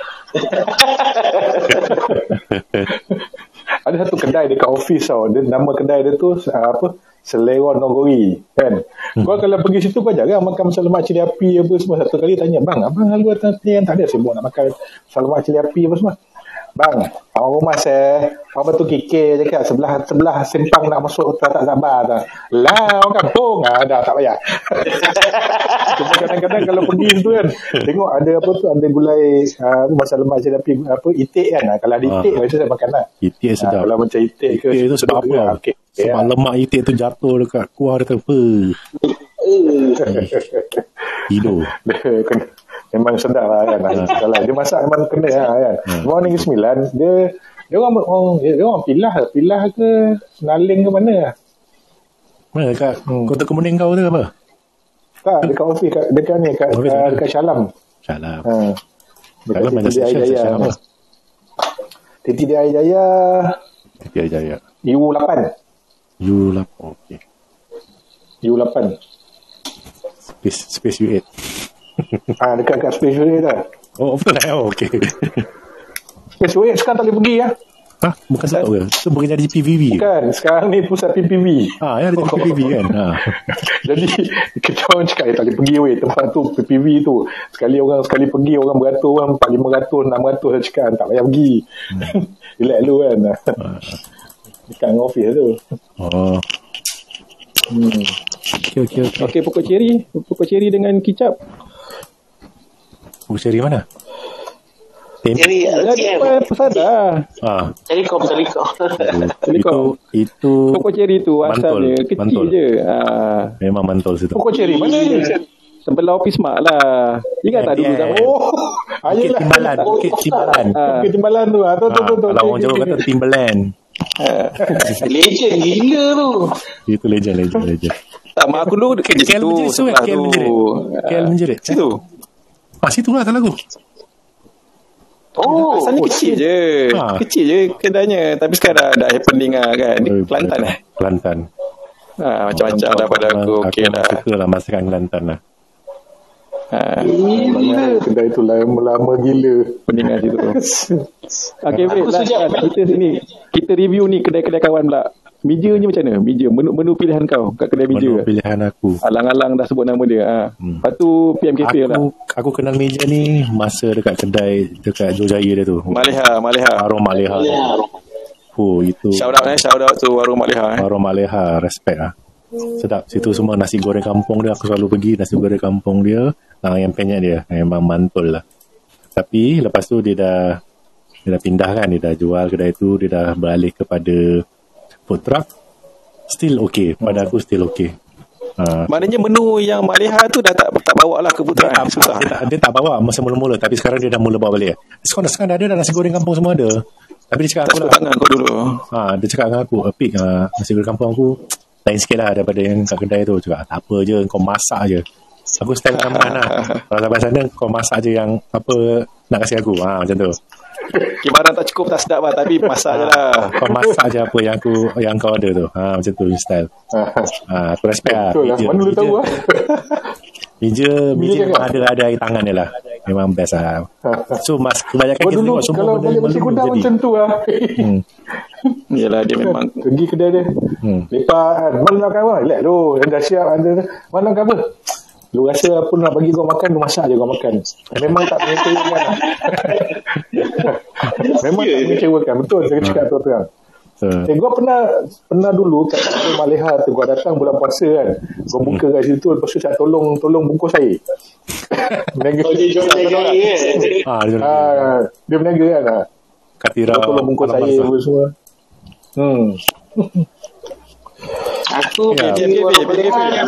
A: Ada satu kedai dekat office tau. Dia, nama kedai dia tu uh, apa? Selera Nogori kan. Gua kalau pergi situ gua jarang makan masa lemak cili api apa semua. Satu kali tanya, "Bang, abang lalu yang tak ada sibuk nak makan lemak cili api apa semua?" Bang, orang rumah saya, orang betul kikir cakap sebelah sebelah simpang nak masuk tak, tak sabar dah. Lah, orang kampung. Ah, dah tak payah. Cuma kadang-kadang kalau pergi tu kan, tengok ada apa tu, ada gulai uh, masa lemak saya tapi apa, itik kan. Ah, Kalau ada itik,
D: Ah.
A: biasa saya makan lah.
D: Itik
A: Ah,
D: sedap.
A: kalau macam itik ke.
D: Itik tu sebab apa?
A: Ah, okey.
D: Sebab
A: Ya.
D: lemak itik tu jatuh dekat kuah dia tu. Apa?
A: Memang sedap lah kan. Kalau dia masak memang kena lah kan.
D: Hmm.
A: Orang Negeri Sembilan, dia dia orang, orang, dia orang pilah, pilah ke senaling ke mana lah.
D: Mana dekat
A: Hmm.
D: kota kemuning kau tu apa?
A: Tak, dekat ofis, kat, dekat ni, kat,
D: Office,
A: uh,
D: office.
A: dekat Syalam.
D: Salah.
A: Ha. Dekat
D: mana
A: Titi
D: section,
A: Jaya.
D: apa?
A: Titi Dia Jaya,
D: Tiada Jaya.
A: U8.
D: U8. Okay.
A: U8.
D: Space, space U8.
A: Ah, dekat kat Space Way tu.
D: Oh, betul lah. Oh, okay.
A: Space Way sekarang tak boleh pergi ya.
D: ha? Bukan tutup ke? Tu bukan jadi PVV ke?
A: Bukan, sekarang ni pusat PPV.
D: Ha, ya ada jadi PVV kan? Ha.
A: Jadi kita orang cakap eh, tak boleh pergi weh tempat tu PPV tu. Sekali orang sekali pergi orang beratur orang 4 500 600 saya cakap tak payah pergi. Relax dulu kan. Dekat dengan office tu.
D: Oh.
A: Hmm.
D: Okay, okay, okay.
E: Okey, pokok ceri. Pokok ceri dengan kicap.
D: Buku cari mana? Tem-
C: Jadi
E: Dah
C: TM.
E: depan pesada.
D: Ah,
C: Telekom, telekom.
D: itu itu
E: Pokok ceri tu asalnya
D: Mantul,
E: kecil
D: mantul.
E: je. Ah,
D: memang mantul situ.
A: Pokok ceri mana ni?
E: sebelah office mak lah. Ingat tak dulu
D: Yeah.
E: zaman?
A: Oh,
D: Bukit
A: ayolah.
D: Timbalan, Bukit Timbalan.
E: Ah,
A: Bukit Timbalan tu. Ah, tu tu tu. tu.
D: kalau orang Jawa kata Timberland.
C: Legend gila tu.
D: Itu legend, legend, legend.
E: tak mak aku dulu kerja situ.
D: KL
E: tu.
D: menjerit. KL
E: Ah,
D: menjerit.
E: Situ.
D: Ah, situ lah salah aku.
C: Oh,
E: Asalnya kecil je.
D: Ah.
E: Kecil je kedainya. Tapi sekarang dah happening lah kan. Di Kelantan eh.
D: Kelantan.
E: Ha, macam-macam dah pada aku. Okey
D: Aku
E: dah.
D: suka lah masakan Kelantan lah.
E: Ha,
A: Mana kedai tu lama-lama gila.
E: pening lah situ. Okey,
C: Aku
E: last. Kita sini. Kita review ni kedai-kedai kawan pula. Meja ni macam mana? Meja. Menu, menu pilihan kau kat kedai meja.
D: Menu pilihan aku.
E: Alang-alang dah sebut nama dia. Ha.
D: Hmm.
E: Lepas tu PM Cafe lah.
D: Aku aku kenal meja ni masa dekat kedai dekat Jojaya dia tu.
E: Maleha, Maleha.
D: Warung Maleha. Oh, itu
E: Shout out eh, shout out tu warung Maleha eh.
D: Warung Maleha, respect ah. Sedap. Situ semua nasi goreng kampung dia aku selalu pergi nasi goreng kampung dia, ah, yang penyet dia memang mantul lah. Tapi lepas tu dia dah dia dah pindah kan, dia dah jual kedai tu, dia dah beralih kepada food truck. Still okay. Pada aku still okay. Ah,
E: Maknanya menu yang Maleha tu dah tak tak bawa lah ke Putra.
D: dia, tak,
E: Susah.
D: dia, tak, dia tak bawa masa mula-mula tapi sekarang dia dah mula bawa balik. Sekarang, sekarang dah ada dah nasi goreng kampung semua ada. Tapi dia cakap
E: Tak
D: aku lah,
E: tangan kau dulu.
D: Ha, dia cakap dengan aku, Apik, uh, nasi goreng kampung aku lain sikit lah daripada yang kat kedai tu. Cakap, tak apa je, kau masak je. Aku style Kamran lah. Kalau sampai sana, kau masak je yang apa nak kasih aku. Ha, macam tu.
E: Okay, barang tak cukup tak sedap lah tapi masak je lah.
D: Kau masak je apa yang aku yang kau ada tu. Ha, macam tu style. Ha, aku respect lah.
A: Betul lah. Mana lu tahu
D: meja-
A: ah?
D: Meja, meja
A: Meja
D: memang
A: kan?
D: ada ada air tangan dia lah. Memang best lah. So, mas, kebanyakan
A: Oh
D: kita tengok semua
A: kalau
D: benda
A: balik
D: melulu
A: gudang
D: jadi.
A: macam tu ah.
D: Hmm.
E: Yalah dia memang
A: Pergi kedai dia.
D: Hmm.
A: Lepas kan. Mana nak apa? Relax tu. Yang dah siap. Ada. Mana nak apa? Lu rasa apa nak bagi kau makan, lu masak je kau makan. Memang tak mengecewakan. Memang tak mengecewakan. Betul saya cakap tu terang.
D: So,
A: Eh, gua pernah pernah dulu kat Kedai Maleha tu gua datang bulan puasa kan. Gua buka kat situ lepas tu cak tolong tolong bungkus air. Meniaga.
C: Oh, dia jual jaga air kan?
D: ah, dia,
A: Ah, dia meniaga kan. Ah.
D: Katira.
A: Tolong bungkus air apa semua. Hmm.
C: Aku
D: Ya.
C: warung Maleha.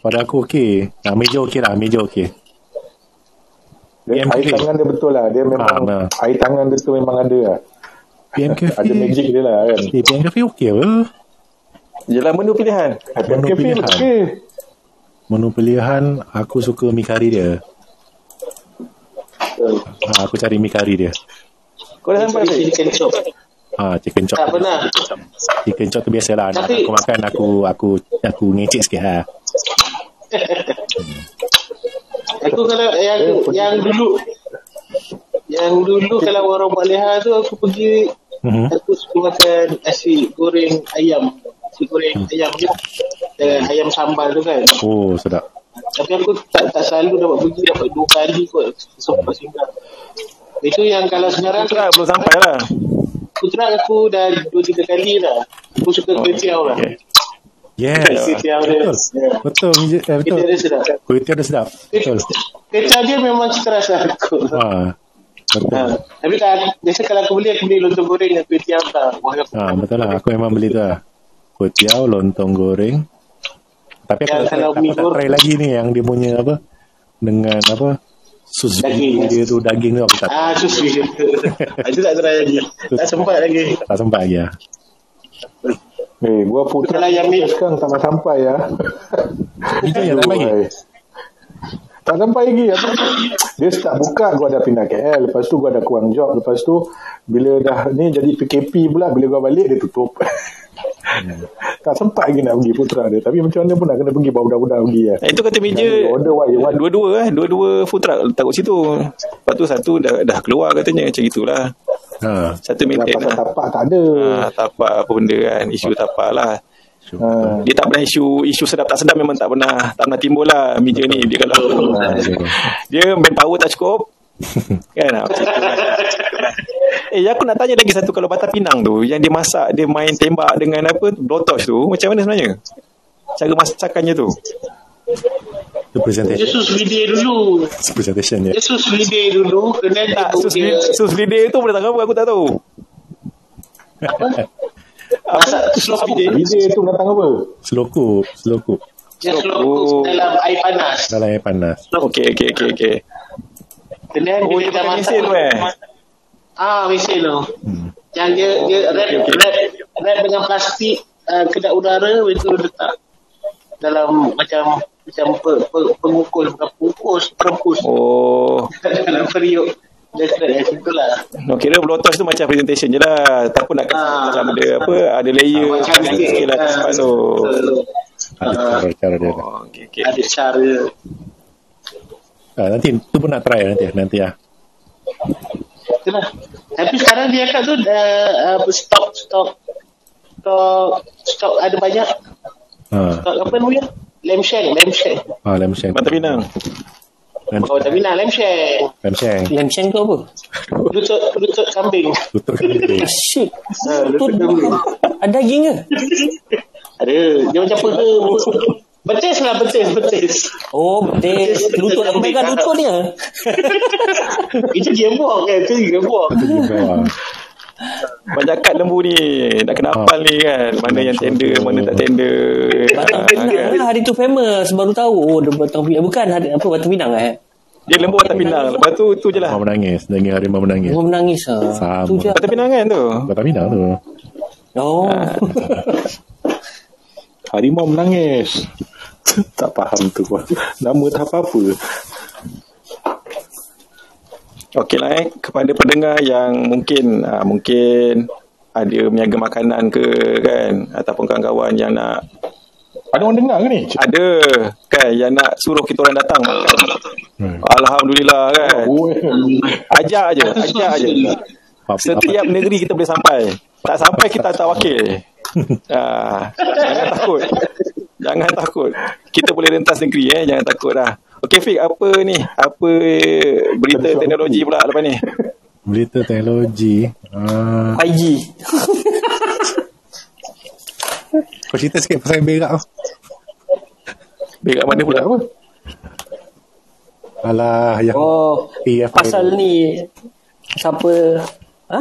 D: Pada aku okey. Nah, meja okey lah, meja okey.
A: Dia, air tangan dia betul lah. Dia memang
D: Ah, benar.
A: air tangan dia tu memang ada lah.
D: PM Cafe.
A: Ada magic dia lah kan.
D: Eh, PM Cafe okey apa?
E: Jelah menu pilihan.
A: PM
D: Menu
A: Cafe
D: pilihan.
A: okey.
D: Menu pilihan, aku suka mi kari dia. Ha, aku cari mi kari dia.
E: Kau dah sampai
C: chicken chop.
D: Ha, chicken chop.
C: Tak pernah.
D: Chicken chop tu biasalah. Nak
C: Tapi-
D: aku makan, aku aku aku ngecek sikit lah.
C: Aku kalau yang yang dulu yang dulu kalau warung Maleha tu aku pergi
D: Mhm.
C: aku suka makan nasi goreng ayam. Nasi goreng ayam tu dengan ayam sambal tu kan.
D: Oh, sedap.
C: Tapi aku tak tak selalu dapat pergi dapat dua kali kot sempat singgah. Itu yang kalau sekarang
E: Putra belum sampai lah.
C: Putra aku dah dua tiga kali dah. Aku suka
E: Oh,
C: kuih tiaw lah.
E: okay.
D: Yes.
C: Kuih tiaw dia.
D: Betul.
C: Ya.
D: Betul. Mija- Eh,
C: Kuih
D: betul.
C: tiaw dia sedap.
D: Kuih tiaw dia sedap. Betul.
C: Kuih tiaw dia memang cita rasa aku.
D: Ha.
C: Ha. Tapi kalau, biasa kalau aku beli, aku beli lontong goreng dan kuih tiaw lah. Aku
D: Ha, betul lah. Aku memang beli tu lah. Kuih tiaw, lontong goreng. Tapi aku
C: Ya,
D: tak, try,
C: kalau
D: aku tak
C: goreng-
D: try lagi ni yang dia punya apa. Dengan apa. Sus
C: Daging.
D: dia tu daging tu aku tak
C: Ah, susu je. Itu tak try lagi. Tak sempat lagi.
D: tak sempat lagi lah.
A: Eh, gua putra
C: Kalau yang mi-
A: sekarang tak nak sampai ya.
D: Itu yang tak bagi.
A: Tak sampai lagi. Apa? Dia start buka, gua dah pindah KL. Lepas tu gua dah kurang job. Lepas tu, bila dah ni jadi PKP pula, bila gua balik, dia tutup. tak sempat lagi nak pergi putra dia. Tapi macam mana pun nak kena pergi bawa budak-budak pergi ya.
E: Eh, itu kata meja
A: Jangan order what you want.
E: dua-dua eh dua-dua food truck letak kat situ lepas tu satu dah, dah keluar katanya macam itulah
D: Ha.
E: satu
A: Dah
E: maintain
A: pasal
E: lah
A: tapak tak ada.
E: ha, tapak apa benda kan isu tapak lah
A: Ha.
E: dia tak pernah isu isu sedap tak sedap memang tak pernah tak pernah timbul lah meja ni dia kalau dia manpower tak cukup kan ah, eh aku nak tanya lagi satu kalau Batak Pinang tu yang dia masak dia main tembak dengan apa blowtorch tu macam mana sebenarnya cara masakannya tu
D: Itu presentation.
C: Yesus video dulu.
D: Presentation ya.
C: Yesus video dulu. Kena
E: tak sus,
C: dia.
E: sus lidah tu boleh apa aku tak tahu
C: Masak
E: sus
C: slow
E: lidah
A: Video tu datang apa?
D: Selokup. Selokup.
C: Dia slow
E: Oh.
C: dalam air panas.
D: Dalam air panas.
E: okey okey okey okey
C: Kemudian
E: oh
C: dia
E: dia
C: dah masak.
E: mesin tu eh
C: Ah, mesin tu. Yang dia dia wrap, wrap, wrap dengan plastik uh, kedap udara itu letak dalam macam macam pe, pe, pengukus bukan pengukus perempus
E: oh
C: dalam periuk dia lah
E: no, kira blowtorch tu macam presentation je lah tak pun nak kasi
C: Ah.
E: macam ada apa ada layer
C: macam
E: sikit
C: sikit
E: lah kat
C: ah,
E: depan tu.
D: Ada
C: Ah.
D: cara-cara dia.
E: oh, okey okey
C: ada cara
D: Ah, nanti tu pun nak try nanti nanti ah.
C: itulah tapi sekarang dia kat tu uh, uh, stok stok stok stok ada banyak
D: Ha.
C: stok apa namanya lem shank lem shank
D: Ah, lem sheng.
E: Pinang
C: oh tapi nak lem shank
D: Lem sheng.
B: Lem Sheng tu apa?
C: lutut lutut kambing
D: Tutup kambing.
B: Shit.
C: Ah,
B: Tu
C: lutut kambing
B: ada daging ke?
C: Ada. Dia macam apa ke? Betis lah, betis, betis.
B: Oh, betis. Lutut aku pegang lutut dia.
C: Itu buang kan? Itu dia buang.
D: Ah,
E: banyak kad lembu ni nak kena hafal ni kan mana yang tender mana tak tender
B: Batang
E: Ah,
B: Pinang
E: kan?
B: lah hari tu famous baru tahu oh dia Batang Pinang bukan hari, apa Batang Pinang eh
E: dia lembu Batak Pinang lepas tu tu je lah
D: Harimau menangis. Dengar harimau menangis.
B: Orang menangis ah.
D: Sama.
B: Tu je.
E: Batak Pinang kan tu
D: Batak Pinang tu.
B: Oh.
A: Harimau menangis. tak faham tu gua. Nama tak apa-apa.
E: Okey lah eh kepada pendengar yang mungkin uh, mungkin ada meniaga makanan ke kan ataupun kawan-kawan yang nak
A: Ada orang dengar ke ni?
E: ada kan yang nak suruh kita orang datang makan.
D: Hmm.
E: Alhamdulillah kan.
A: Oh,
E: Ajak aje, ajak aje. Setiap negeri kita boleh sampai. Tak sampai kita hantar wakil. Ah, jangan takut. Jangan takut. Kita boleh rentas negeri eh, jangan takut dah. Okey Fik, apa ni? Apa berita teknologi pula lepas ni?
D: Berita teknologi. Ah,
B: 5G.
D: kau cerita sikit pasal yang berak tu.
E: Berak mana pula?
A: apa?
D: Alah, yang
B: Oh,
D: AFI.
B: pasal ni siapa Ha?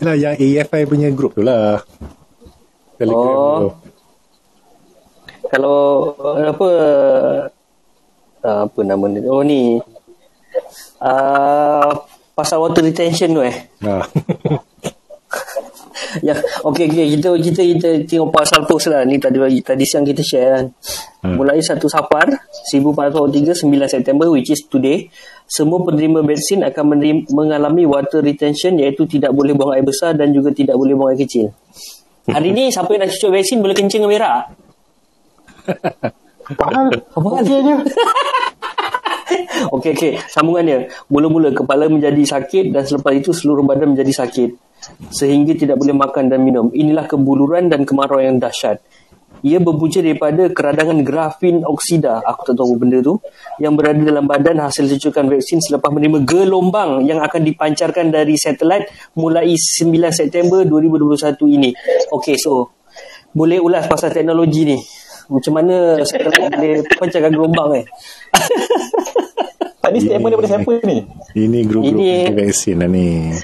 D: Yalah, yang AFI punya grup tu lah. Telegram
B: Oh.
D: tu.
B: Kalau apa uh, apa nama ni? Oh ni. Uh, pasal water retention tu eh.
D: Ah.
B: Ya, okey okey kita kita kita tengok pasal post lah ni tadi tadi siang kita share kan.
D: Hmm.
B: Mulai 1 Safar 1403 9 September which is today semua penerima vaksin akan menerima, mengalami water retention iaitu tidak boleh buang air besar dan juga tidak boleh buang air kecil. Hari ni siapa yang nak cucuk vaksin boleh kencing dengan berak.
A: Faham?
B: Apa hal?
A: Okey je.
B: Okey okey, sambungan dia. Mula-mula kepala menjadi sakit dan selepas itu seluruh badan menjadi sakit sehingga tidak boleh makan dan minum. Inilah kebuluran dan kemarau yang dahsyat. ia berpunca daripada keradangan grafin oksida aku tak tahu benda tu yang berada dalam badan hasil secukan vaksin selepas menerima gelombang yang akan dipancarkan dari satelit mulai 9 September 2021 ini okey so boleh ulas pasal teknologi ni macam mana boleh pancarkan gelombang eh
E: Tadi statement daripada siapa ni?
D: Ini grup-grup
B: Ini-
D: vaksin lah ni.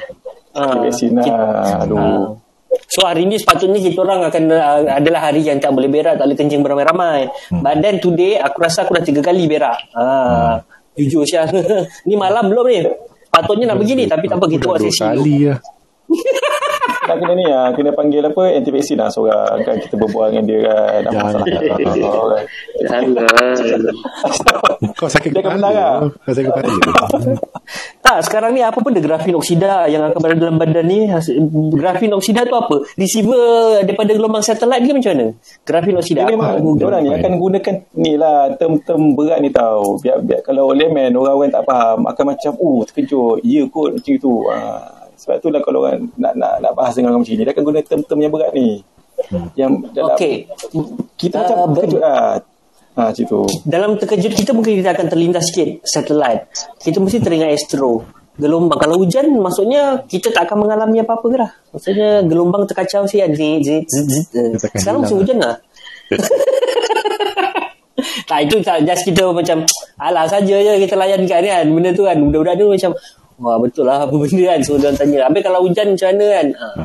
B: Ah,
E: Vaksin lah.
B: Ah.
E: Aduh.
B: So hari ni sepatutnya kita orang akan uh, adalah hari yang tak boleh berak, tak boleh kencing beramai-ramai. Hmm. But then today aku rasa aku dah tiga kali berak. Ah, Jujur Syah. ni malam belum ni. Patutnya nak begini tapi tak apa kita buat
D: dua
B: sesi.
D: kali lah.
E: Nak kena ni lah. Kena panggil apa? Anti vaksin lah seorang. Kan kita berbual dengan dia kan.
D: Jangan.
E: masalah. Oh, kan.
D: Kau sakit
E: Dia
D: kepala.
E: menang lah.
D: Kau sakit kepala.
B: Tak, sekarang ni apa benda grafin oksida yang akan berada dalam badan ni? Grafin oksida tu apa? Receiver daripada gelombang satelit ke macam mana? Grafin oksida.
E: Dia memang orang ni akan gunakan ni lah term-term berat ni tau. Biar, biar kalau layman orang-orang tak faham akan macam oh terkejut. Ya kot macam tu. Ha, sebab tu lah kalau orang nak nak nak bahas dengan orang macam ni dia akan guna term-term yang berat ni. Yang dalam
B: Okey.
E: kita
B: Ah,
E: macam
B: ber-
E: terkejut lah. Ha, macam tu.
B: dalam terkejut kita mungkin kita akan terlintas sikit satelit. Kita mesti teringat astro. Gelombang. Kalau hujan maksudnya kita tak akan mengalami apa-apa ke lah. Maksudnya gelombang terkacau sih. Zit, zit, zit, zit.
D: Dia takkan
B: Sekarang
D: hilang
B: musim hujan lah. tak itu tak just kita macam alah saja je kita layankan kan benda tu kan budak-budak tu macam wah betul lah apa benda kan. So dia orang tanya habis kalau hujan macam mana kan? Ha.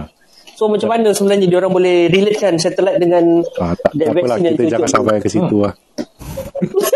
B: so macam mana sebenarnya dia orang boleh relate kan satelit dengan
D: Ah, tak, tak apalah, kita jangan sampai ke situ lah.